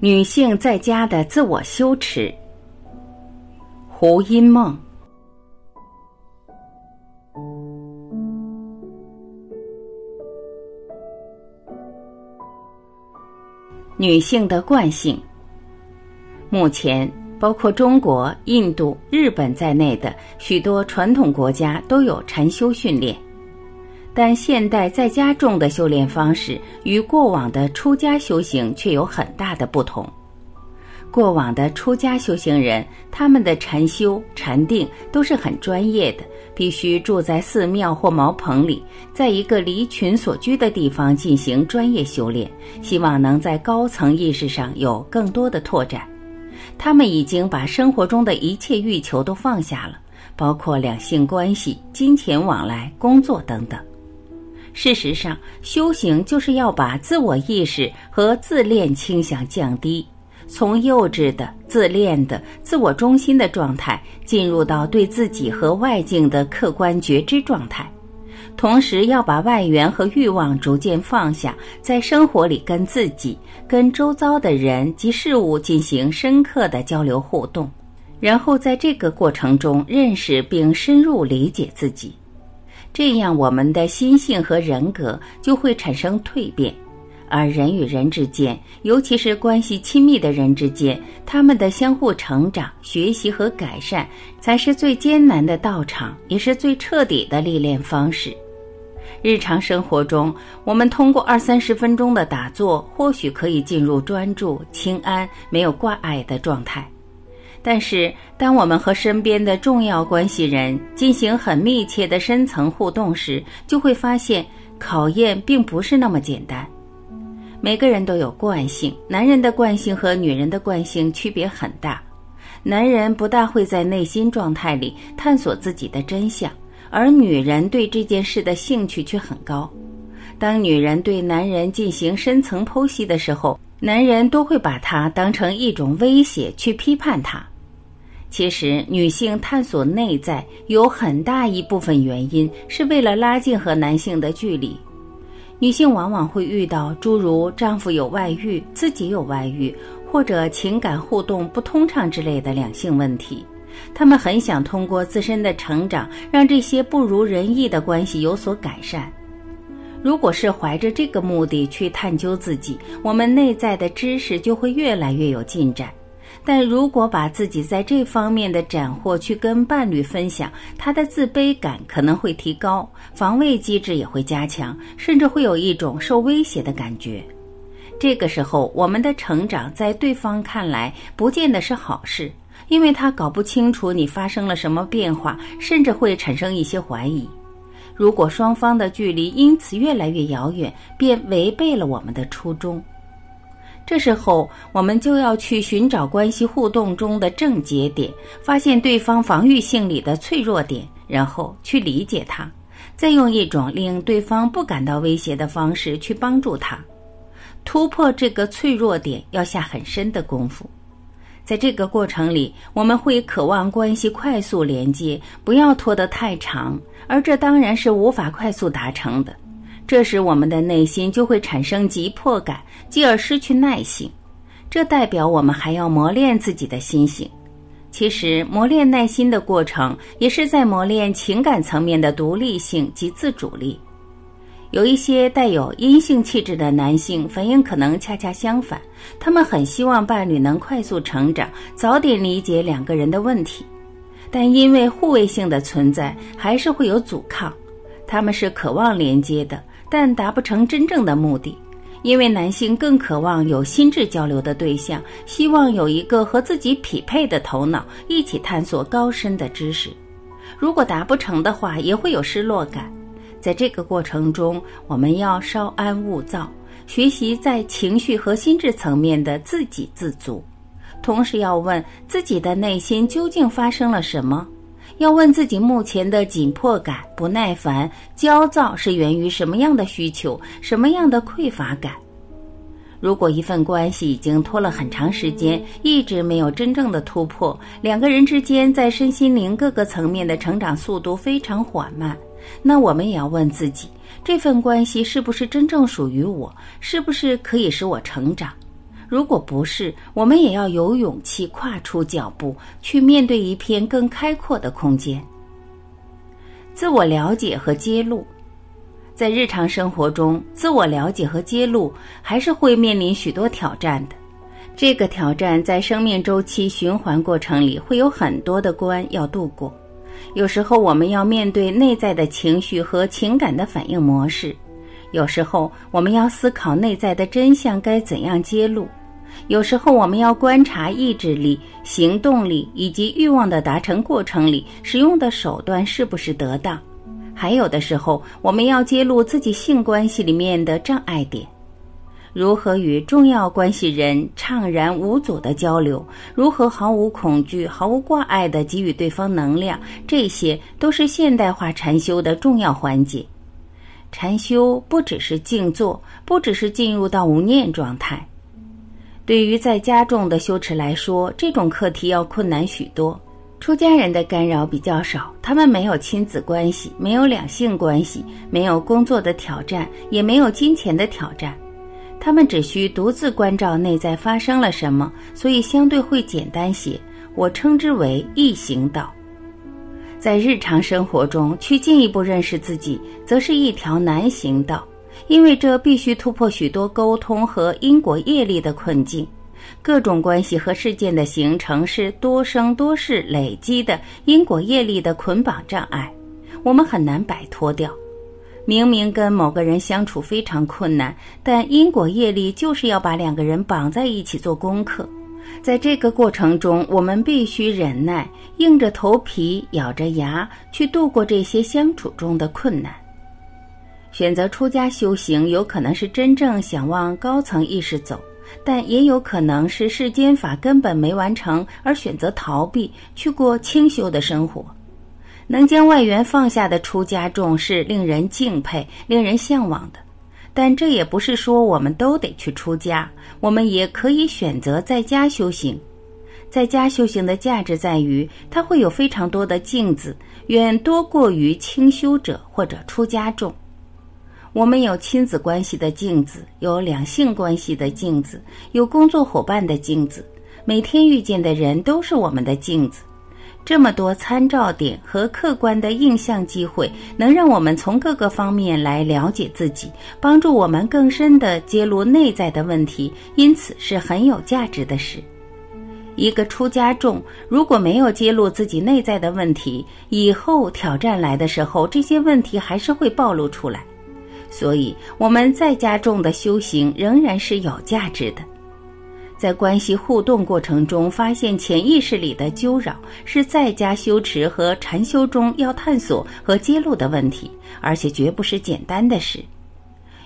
女性在家的自我羞耻。胡因梦。女性的惯性。目前，包括中国、印度、日本在内的许多传统国家都有禅修训练。但现代在家种的修炼方式与过往的出家修行却有很大的不同。过往的出家修行人，他们的禅修、禅定都是很专业的，必须住在寺庙或茅棚里，在一个离群所居的地方进行专业修炼，希望能在高层意识上有更多的拓展。他们已经把生活中的一切欲求都放下了，包括两性关系、金钱往来、工作等等。事实上，修行就是要把自我意识和自恋倾向降低，从幼稚的、自恋的、自我中心的状态，进入到对自己和外境的客观觉知状态。同时，要把外缘和欲望逐渐放下，在生活里跟自己、跟周遭的人及事物进行深刻的交流互动，然后在这个过程中认识并深入理解自己。这样，我们的心性和人格就会产生蜕变，而人与人之间，尤其是关系亲密的人之间，他们的相互成长、学习和改善，才是最艰难的道场，也是最彻底的历练方式。日常生活中，我们通过二三十分钟的打坐，或许可以进入专注、清安、没有挂碍的状态。但是，当我们和身边的重要关系人进行很密切的深层互动时，就会发现考验并不是那么简单。每个人都有惯性，男人的惯性和女人的惯性区别很大。男人不大会在内心状态里探索自己的真相，而女人对这件事的兴趣却很高。当女人对男人进行深层剖析的时候，男人都会把它当成一种威胁去批判他。其实，女性探索内在有很大一部分原因是为了拉近和男性的距离。女性往往会遇到诸如丈夫有外遇、自己有外遇，或者情感互动不通畅之类的两性问题。她们很想通过自身的成长，让这些不如人意的关系有所改善。如果是怀着这个目的去探究自己，我们内在的知识就会越来越有进展。但如果把自己在这方面的斩获去跟伴侣分享，他的自卑感可能会提高，防卫机制也会加强，甚至会有一种受威胁的感觉。这个时候，我们的成长在对方看来不见得是好事，因为他搞不清楚你发生了什么变化，甚至会产生一些怀疑。如果双方的距离因此越来越遥远，便违背了我们的初衷。这时候，我们就要去寻找关系互动中的症结点，发现对方防御性里的脆弱点，然后去理解他，再用一种令对方不感到威胁的方式去帮助他突破这个脆弱点，要下很深的功夫。在这个过程里，我们会渴望关系快速连接，不要拖得太长，而这当然是无法快速达成的。这时，我们的内心就会产生急迫感，继而失去耐性。这代表我们还要磨练自己的心性。其实，磨练耐心的过程，也是在磨练情感层面的独立性及自主力。有一些带有阴性气质的男性反应可能恰恰相反，他们很希望伴侣能快速成长，早点理解两个人的问题，但因为互为性的存在，还是会有阻抗。他们是渴望连接的，但达不成真正的目的，因为男性更渴望有心智交流的对象，希望有一个和自己匹配的头脑，一起探索高深的知识。如果达不成的话，也会有失落感。在这个过程中，我们要稍安勿躁，学习在情绪和心智层面的自给自足，同时要问自己的内心究竟发生了什么，要问自己目前的紧迫感、不耐烦、焦躁是源于什么样的需求、什么样的匮乏感。如果一份关系已经拖了很长时间，一直没有真正的突破，两个人之间在身心灵各个层面的成长速度非常缓慢。那我们也要问自己，这份关系是不是真正属于我？是不是可以使我成长？如果不是，我们也要有勇气跨出脚步，去面对一片更开阔的空间。自我了解和揭露，在日常生活中，自我了解和揭露还是会面临许多挑战的。这个挑战在生命周期循环过程里会有很多的关要度过。有时候我们要面对内在的情绪和情感的反应模式，有时候我们要思考内在的真相该怎样揭露，有时候我们要观察意志力、行动力以及欲望的达成过程里使用的手段是不是得当，还有的时候我们要揭露自己性关系里面的障碍点。如何与重要关系人畅然无阻的交流？如何毫无恐惧、毫无挂碍地给予对方能量？这些都是现代化禅修的重要环节。禅修不只是静坐，不只是进入到无念状态。对于在家中的修持来说，这种课题要困难许多。出家人的干扰比较少，他们没有亲子关系，没有两性关系，没有工作的挑战，也没有金钱的挑战。他们只需独自关照内在发生了什么，所以相对会简单些。我称之为易行道。在日常生活中去进一步认识自己，则是一条难行道，因为这必须突破许多沟通和因果业力的困境。各种关系和事件的形成是多生多世累积的因果业力的捆绑障碍，我们很难摆脱掉。明明跟某个人相处非常困难，但因果业力就是要把两个人绑在一起做功课。在这个过程中，我们必须忍耐，硬着头皮，咬着牙去度过这些相处中的困难。选择出家修行，有可能是真正想往高层意识走，但也有可能是世间法根本没完成，而选择逃避，去过清修的生活。能将外缘放下的出家众是令人敬佩、令人向往的，但这也不是说我们都得去出家，我们也可以选择在家修行。在家修行的价值在于，它会有非常多的镜子，远多过于清修者或者出家众。我们有亲子关系的镜子，有两性关系的镜子，有工作伙伴的镜子，每天遇见的人都是我们的镜子。这么多参照点和客观的印象机会，能让我们从各个方面来了解自己，帮助我们更深地揭露内在的问题，因此是很有价值的事。一个出家众如果没有揭露自己内在的问题，以后挑战来的时候，这些问题还是会暴露出来。所以我们在家众的修行仍然是有价值的。在关系互动过程中，发现潜意识里的纠扰，是在家修持和禅修中要探索和揭露的问题，而且绝不是简单的事。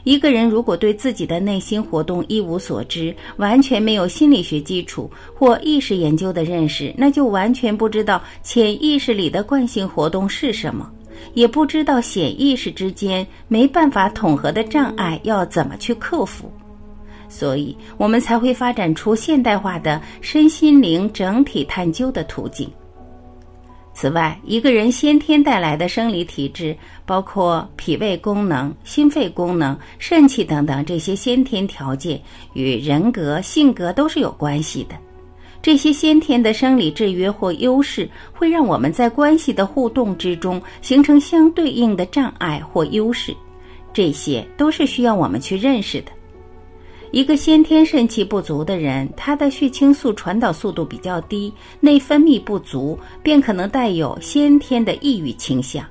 一个人如果对自己的内心活动一无所知，完全没有心理学基础或意识研究的认识，那就完全不知道潜意识里的惯性活动是什么，也不知道显意识之间没办法统合的障碍要怎么去克服。所以，我们才会发展出现代化的身心灵整体探究的途径。此外，一个人先天带来的生理体质，包括脾胃功能、心肺功能、肾气等等这些先天条件，与人格、性格都是有关系的。这些先天的生理制约或优势，会让我们在关系的互动之中形成相对应的障碍或优势，这些都是需要我们去认识的。一个先天肾气不足的人，他的血清素传导速度比较低，内分泌不足，便可能带有先天的抑郁倾向。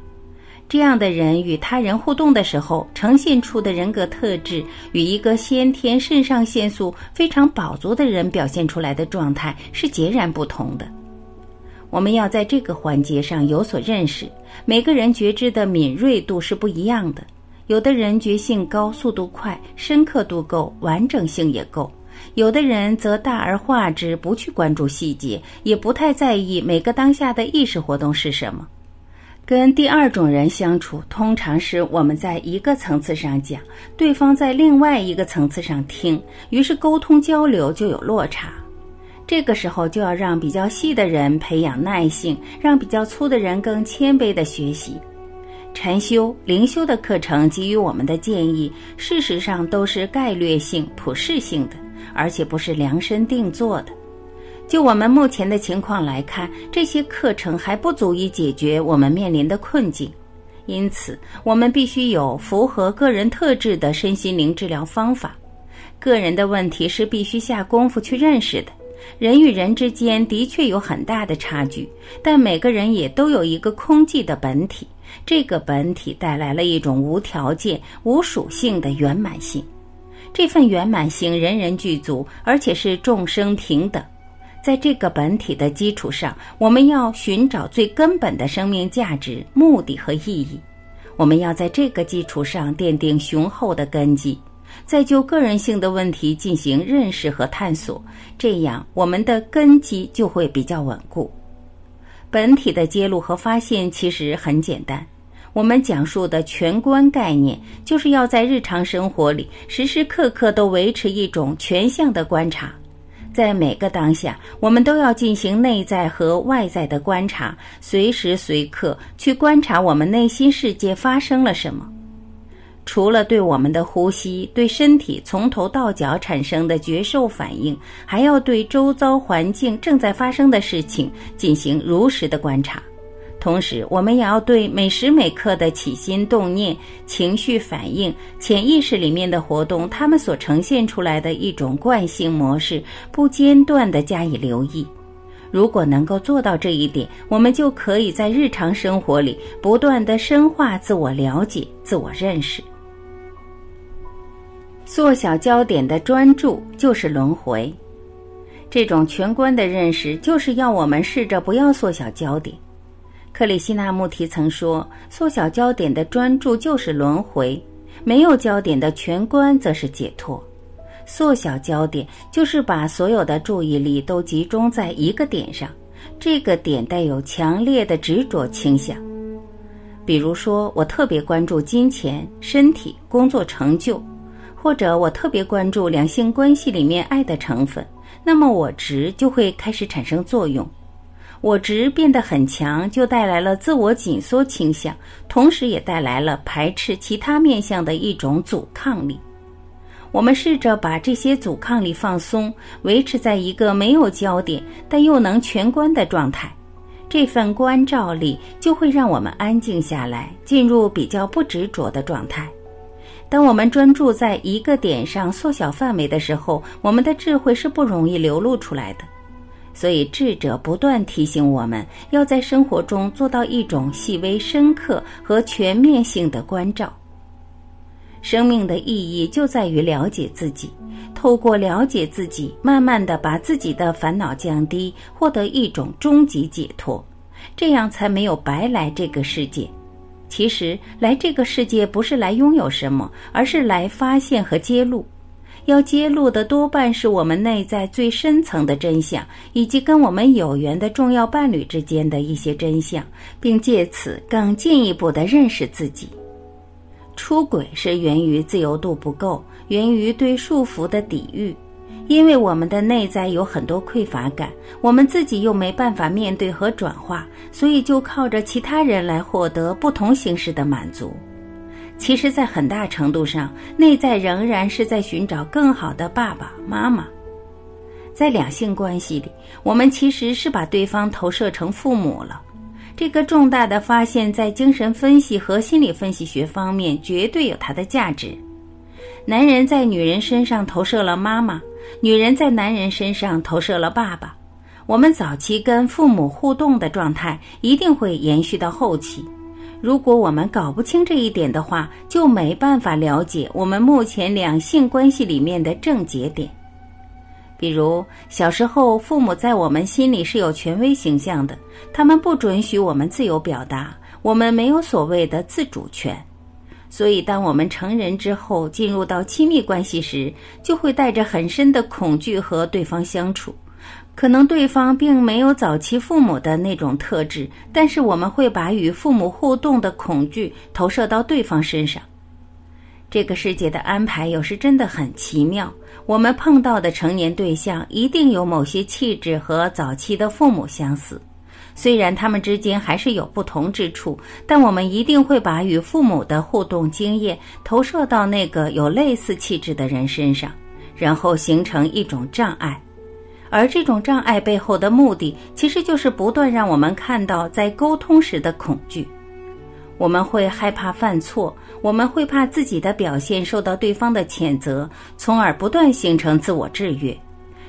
这样的人与他人互动的时候，呈现出的人格特质，与一个先天肾上腺素非常饱足的人表现出来的状态是截然不同的。我们要在这个环节上有所认识，每个人觉知的敏锐度是不一样的。有的人觉性高，速度快，深刻度够，完整性也够；有的人则大而化之，不去关注细节，也不太在意每个当下的意识活动是什么。跟第二种人相处，通常是我们在一个层次上讲，对方在另外一个层次上听，于是沟通交流就有落差。这个时候就要让比较细的人培养耐性，让比较粗的人更谦卑的学习。禅修、灵修的课程给予我们的建议，事实上都是概略性、普适性的，而且不是量身定做的。就我们目前的情况来看，这些课程还不足以解决我们面临的困境，因此我们必须有符合个人特质的身心灵治疗方法。个人的问题是必须下功夫去认识的。人与人之间的确有很大的差距，但每个人也都有一个空寂的本体。这个本体带来了一种无条件、无属性的圆满性。这份圆满性人人具足，而且是众生平等。在这个本体的基础上，我们要寻找最根本的生命价值、目的和意义。我们要在这个基础上奠定雄厚的根基。再就个人性的问题进行认识和探索，这样我们的根基就会比较稳固。本体的揭露和发现其实很简单，我们讲述的全观概念，就是要在日常生活里时时刻刻都维持一种全向的观察，在每个当下，我们都要进行内在和外在的观察，随时随刻去观察我们内心世界发生了什么。除了对我们的呼吸、对身体从头到脚产生的觉受反应，还要对周遭环境正在发生的事情进行如实的观察。同时，我们也要对每时每刻的起心动念、情绪反应、潜意识里面的活动，它们所呈现出来的一种惯性模式，不间断地加以留意。如果能够做到这一点，我们就可以在日常生活里不断地深化自我了解、自我认识。缩小焦点的专注就是轮回，这种全观的认识就是要我们试着不要缩小焦点。克里希那穆提曾说：“缩小焦点的专注就是轮回，没有焦点的全观则是解脱。缩小焦点就是把所有的注意力都集中在一个点上，这个点带有强烈的执着倾向。比如说，我特别关注金钱、身体、工作成就。”或者我特别关注两性关系里面爱的成分，那么我执就会开始产生作用。我执变得很强，就带来了自我紧缩倾向，同时也带来了排斥其他面相的一种阻抗力。我们试着把这些阻抗力放松，维持在一个没有焦点但又能全观的状态，这份关照力就会让我们安静下来，进入比较不执着的状态。当我们专注在一个点上，缩小范围的时候，我们的智慧是不容易流露出来的。所以智者不断提醒我们，要在生活中做到一种细微、深刻和全面性的关照。生命的意义就在于了解自己，透过了解自己，慢慢的把自己的烦恼降低，获得一种终极解脱，这样才没有白来这个世界。其实来这个世界不是来拥有什么，而是来发现和揭露。要揭露的多半是我们内在最深层的真相，以及跟我们有缘的重要伴侣之间的一些真相，并借此更进一步的认识自己。出轨是源于自由度不够，源于对束缚的抵御。因为我们的内在有很多匮乏感，我们自己又没办法面对和转化，所以就靠着其他人来获得不同形式的满足。其实，在很大程度上，内在仍然是在寻找更好的爸爸妈妈。在两性关系里，我们其实是把对方投射成父母了。这个重大的发现，在精神分析和心理分析学方面绝对有它的价值。男人在女人身上投射了妈妈。女人在男人身上投射了爸爸，我们早期跟父母互动的状态一定会延续到后期。如果我们搞不清这一点的话，就没办法了解我们目前两性关系里面的症结点。比如小时候，父母在我们心里是有权威形象的，他们不准许我们自由表达，我们没有所谓的自主权。所以，当我们成人之后进入到亲密关系时，就会带着很深的恐惧和对方相处。可能对方并没有早期父母的那种特质，但是我们会把与父母互动的恐惧投射到对方身上。这个世界的安排有时真的很奇妙。我们碰到的成年对象一定有某些气质和早期的父母相似。虽然他们之间还是有不同之处，但我们一定会把与父母的互动经验投射到那个有类似气质的人身上，然后形成一种障碍。而这种障碍背后的目的，其实就是不断让我们看到在沟通时的恐惧。我们会害怕犯错，我们会怕自己的表现受到对方的谴责，从而不断形成自我制约。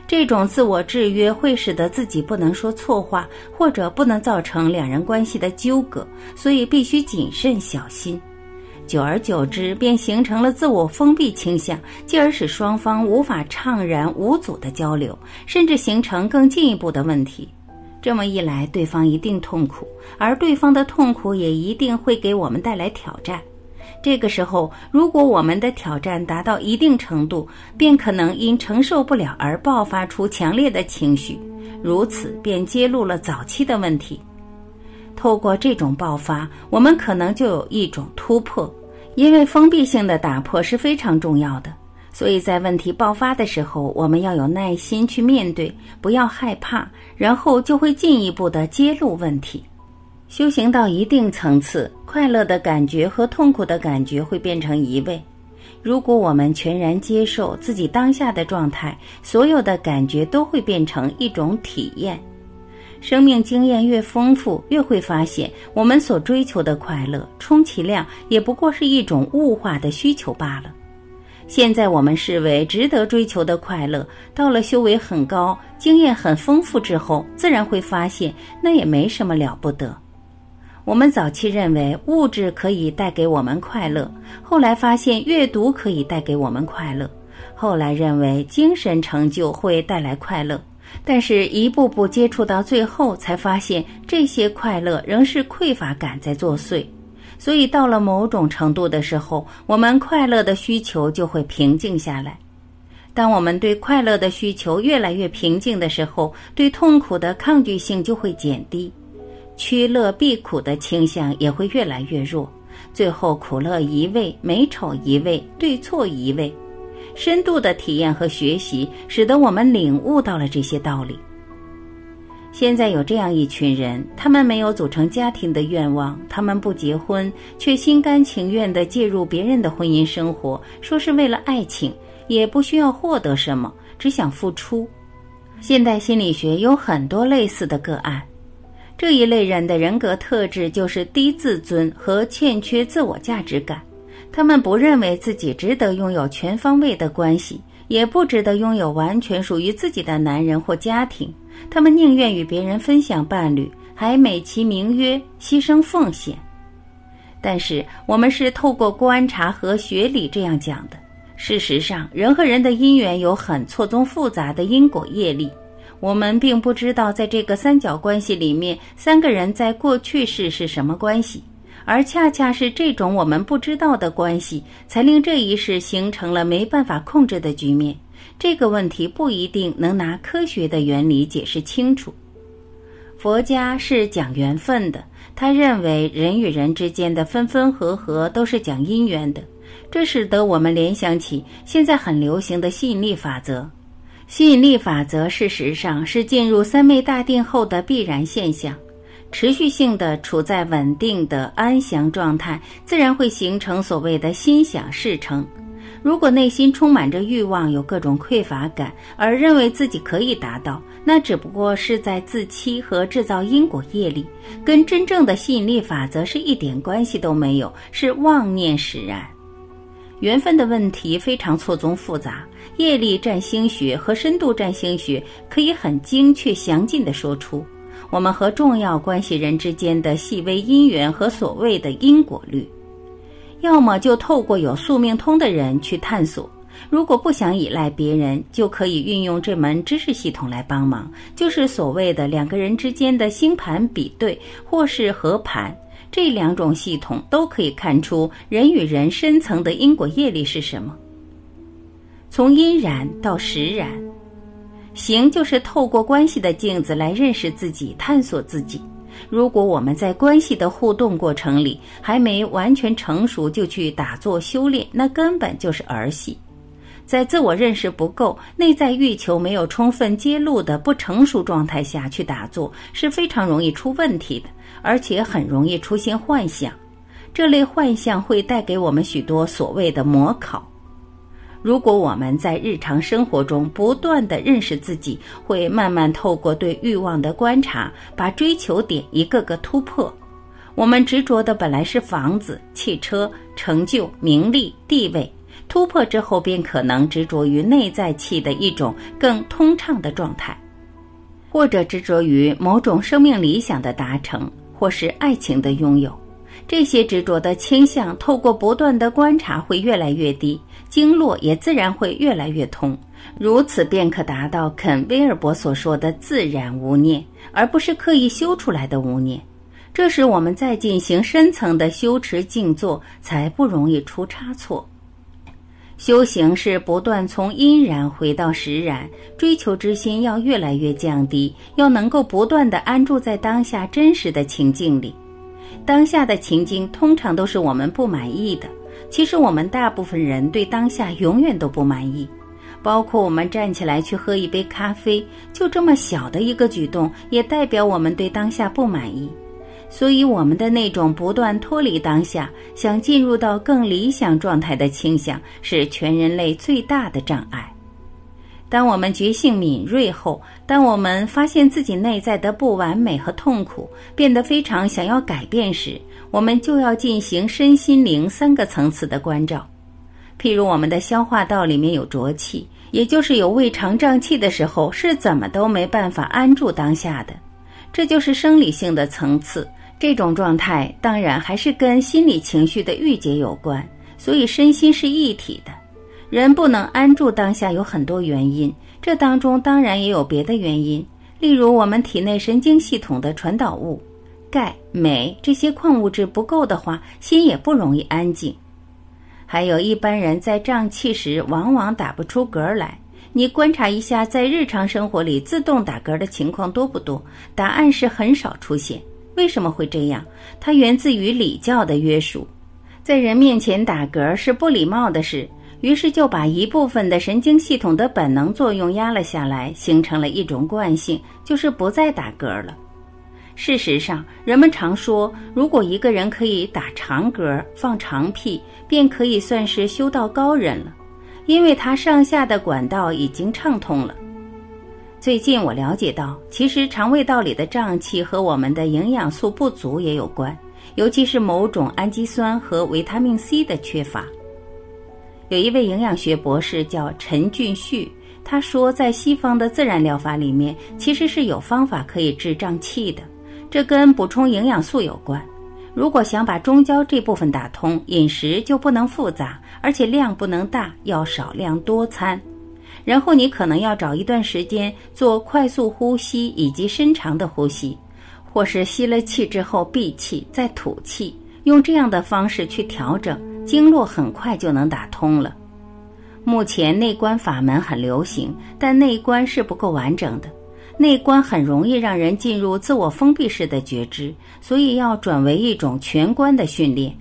这种自我制约会使得自己不能说错话，或者不能造成两人关系的纠葛，所以必须谨慎小心。久而久之，便形成了自我封闭倾向，继而使双方无法畅然无阻的交流，甚至形成更进一步的问题。这么一来，对方一定痛苦，而对方的痛苦也一定会给我们带来挑战。这个时候，如果我们的挑战达到一定程度，便可能因承受不了而爆发出强烈的情绪，如此便揭露了早期的问题。透过这种爆发，我们可能就有一种突破，因为封闭性的打破是非常重要的。所以在问题爆发的时候，我们要有耐心去面对，不要害怕，然后就会进一步的揭露问题。修行到一定层次，快乐的感觉和痛苦的感觉会变成一位。如果我们全然接受自己当下的状态，所有的感觉都会变成一种体验。生命经验越丰富，越会发现，我们所追求的快乐，充其量也不过是一种物化的需求罢了。现在我们视为值得追求的快乐，到了修为很高、经验很丰富之后，自然会发现那也没什么了不得。我们早期认为物质可以带给我们快乐，后来发现阅读可以带给我们快乐，后来认为精神成就会带来快乐。但是，一步步接触到最后，才发现这些快乐仍是匮乏感在作祟。所以，到了某种程度的时候，我们快乐的需求就会平静下来。当我们对快乐的需求越来越平静的时候，对痛苦的抗拒性就会减低，趋乐避苦的倾向也会越来越弱。最后，苦乐一味，美丑一味，对错一味。深度的体验和学习，使得我们领悟到了这些道理。现在有这样一群人，他们没有组成家庭的愿望，他们不结婚，却心甘情愿地介入别人的婚姻生活，说是为了爱情，也不需要获得什么，只想付出。现代心理学有很多类似的个案，这一类人的人格特质就是低自尊和欠缺自我价值感。他们不认为自己值得拥有全方位的关系，也不值得拥有完全属于自己的男人或家庭。他们宁愿与别人分享伴侣，还美其名曰牺牲奉献。但是我们是透过观察和学理这样讲的。事实上，人和人的姻缘有很错综复杂的因果业力。我们并不知道在这个三角关系里面，三个人在过去世是什么关系。而恰恰是这种我们不知道的关系，才令这一世形成了没办法控制的局面。这个问题不一定能拿科学的原理解释清楚。佛家是讲缘分的，他认为人与人之间的分分合合都是讲因缘的，这使得我们联想起现在很流行的吸引力法则。吸引力法则事实上是进入三昧大定后的必然现象。持续性的处在稳定的安详状态，自然会形成所谓的心想事成。如果内心充满着欲望，有各种匮乏感，而认为自己可以达到，那只不过是在自欺和制造因果业力，跟真正的吸引力法则是一点关系都没有，是妄念使然。缘分的问题非常错综复杂，业力占星学和深度占星学可以很精确详尽地说出。我们和重要关系人之间的细微因缘和所谓的因果律，要么就透过有宿命通的人去探索；如果不想依赖别人，就可以运用这门知识系统来帮忙，就是所谓的两个人之间的星盘比对或是合盘。这两种系统都可以看出人与人深层的因果业力是什么，从因然到实然。行就是透过关系的镜子来认识自己、探索自己。如果我们在关系的互动过程里还没完全成熟就去打坐修炼，那根本就是儿戏。在自我认识不够、内在欲求没有充分揭露的不成熟状态下去打坐，是非常容易出问题的，而且很容易出现幻象。这类幻象会带给我们许多所谓的魔考。如果我们在日常生活中不断的认识自己，会慢慢透过对欲望的观察，把追求点一个个突破。我们执着的本来是房子、汽车、成就、名利、地位，突破之后便可能执着于内在气的一种更通畅的状态，或者执着于某种生命理想的达成，或是爱情的拥有。这些执着的倾向，透过不断的观察会越来越低，经络也自然会越来越通，如此便可达到肯威尔伯所说的自然无念，而不是刻意修出来的无念。这时我们再进行深层的修持静坐，才不容易出差错。修行是不断从因然回到实然，追求之心要越来越降低，要能够不断的安住在当下真实的情境里。当下的情境通常都是我们不满意的。其实我们大部分人对当下永远都不满意，包括我们站起来去喝一杯咖啡，就这么小的一个举动，也代表我们对当下不满意。所以，我们的那种不断脱离当下，想进入到更理想状态的倾向，是全人类最大的障碍。当我们觉性敏锐后，当我们发现自己内在的不完美和痛苦，变得非常想要改变时，我们就要进行身心灵三个层次的关照。譬如，我们的消化道里面有浊气，也就是有胃肠胀气的时候，是怎么都没办法安住当下的，这就是生理性的层次。这种状态当然还是跟心理情绪的郁结有关，所以身心是一体的。人不能安住当下有很多原因，这当中当然也有别的原因，例如我们体内神经系统的传导物钙、镁这些矿物质不够的话，心也不容易安静。还有一般人在胀气时往往打不出嗝来，你观察一下，在日常生活里自动打嗝的情况多不多？答案是很少出现。为什么会这样？它源自于礼教的约束，在人面前打嗝是不礼貌的事，于是就把一部分的神经系统的本能作用压了下来，形成了一种惯性，就是不再打嗝了。事实上，人们常说，如果一个人可以打长嗝、放长屁，便可以算是修道高人了，因为他上下的管道已经畅通了。最近我了解到，其实肠胃道里的胀气和我们的营养素不足也有关，尤其是某种氨基酸和维他命 C 的缺乏。有一位营养学博士叫陈俊旭，他说，在西方的自然疗法里面，其实是有方法可以治胀气的，这跟补充营养素有关。如果想把中焦这部分打通，饮食就不能复杂，而且量不能大，要少量多餐。然后你可能要找一段时间做快速呼吸以及深长的呼吸，或是吸了气之后闭气再吐气，用这样的方式去调整经络，很快就能打通了。目前内观法门很流行，但内观是不够完整的，内观很容易让人进入自我封闭式的觉知，所以要转为一种全观的训练。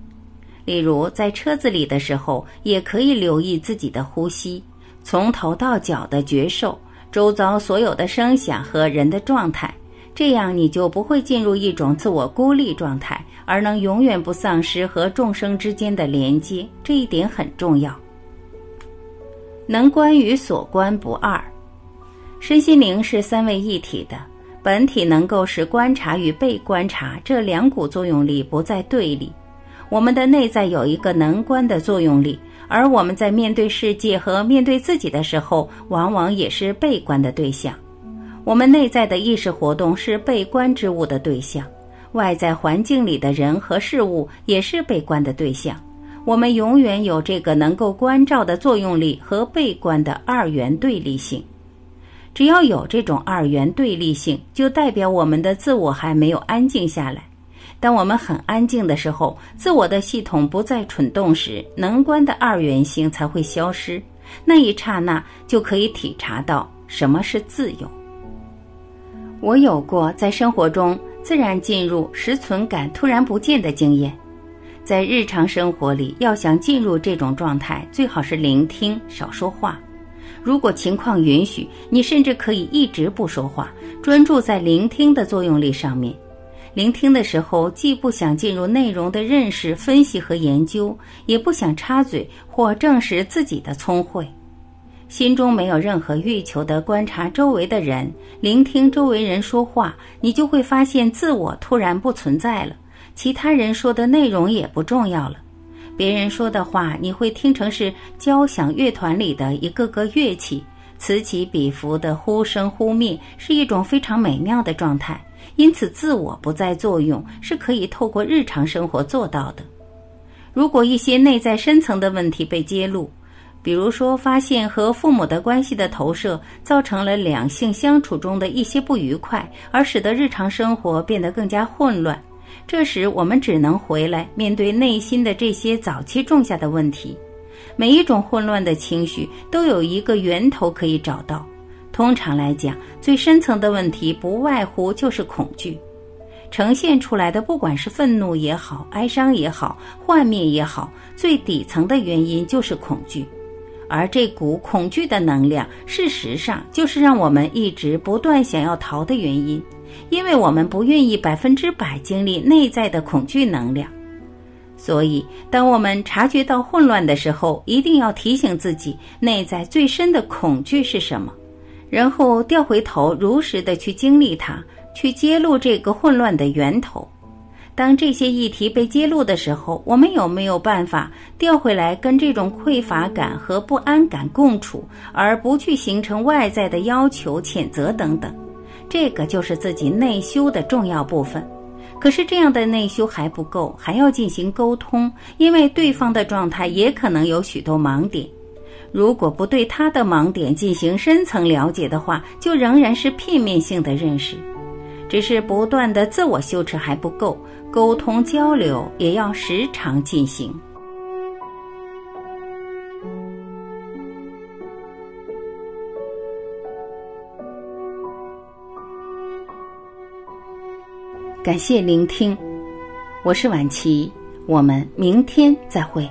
例如在车子里的时候，也可以留意自己的呼吸。从头到脚的觉受，周遭所有的声响和人的状态，这样你就不会进入一种自我孤立状态，而能永远不丧失和众生之间的连接。这一点很重要。能观与所观不二，身心灵是三位一体的，本体能够使观察与被观察这两股作用力不再对立。我们的内在有一个能观的作用力。而我们在面对世界和面对自己的时候，往往也是被观的对象。我们内在的意识活动是被观之物的对象，外在环境里的人和事物也是被观的对象。我们永远有这个能够关照的作用力和被观的二元对立性。只要有这种二元对立性，就代表我们的自我还没有安静下来。当我们很安静的时候，自我的系统不再蠢动时，能观的二元性才会消失。那一刹那，就可以体察到什么是自由。我有过在生活中自然进入实存感突然不见的经验。在日常生活里，要想进入这种状态，最好是聆听，少说话。如果情况允许，你甚至可以一直不说话，专注在聆听的作用力上面。聆听的时候，既不想进入内容的认识、分析和研究，也不想插嘴或证实自己的聪慧，心中没有任何欲求的观察周围的人，聆听周围人说话，你就会发现自我突然不存在了，其他人说的内容也不重要了。别人说的话，你会听成是交响乐团里的一个个乐器，此起彼伏的忽生忽灭，是一种非常美妙的状态。因此，自我不再作用是可以透过日常生活做到的。如果一些内在深层的问题被揭露，比如说发现和父母的关系的投射造成了两性相处中的一些不愉快，而使得日常生活变得更加混乱，这时我们只能回来面对内心的这些早期种下的问题。每一种混乱的情绪都有一个源头可以找到。通常来讲，最深层的问题不外乎就是恐惧，呈现出来的不管是愤怒也好、哀伤也好、幻灭也好，最底层的原因就是恐惧。而这股恐惧的能量，事实上就是让我们一直不断想要逃的原因，因为我们不愿意百分之百经历内在的恐惧能量。所以，当我们察觉到混乱的时候，一定要提醒自己，内在最深的恐惧是什么。然后调回头，如实的去经历它，去揭露这个混乱的源头。当这些议题被揭露的时候，我们有没有办法调回来，跟这种匮乏感和不安感共处，而不去形成外在的要求、谴责等等？这个就是自己内修的重要部分。可是这样的内修还不够，还要进行沟通，因为对方的状态也可能有许多盲点。如果不对他的盲点进行深层了解的话，就仍然是片面性的认识。只是不断的自我修持还不够，沟通交流也要时常进行。感谢聆听，我是婉琪，我们明天再会。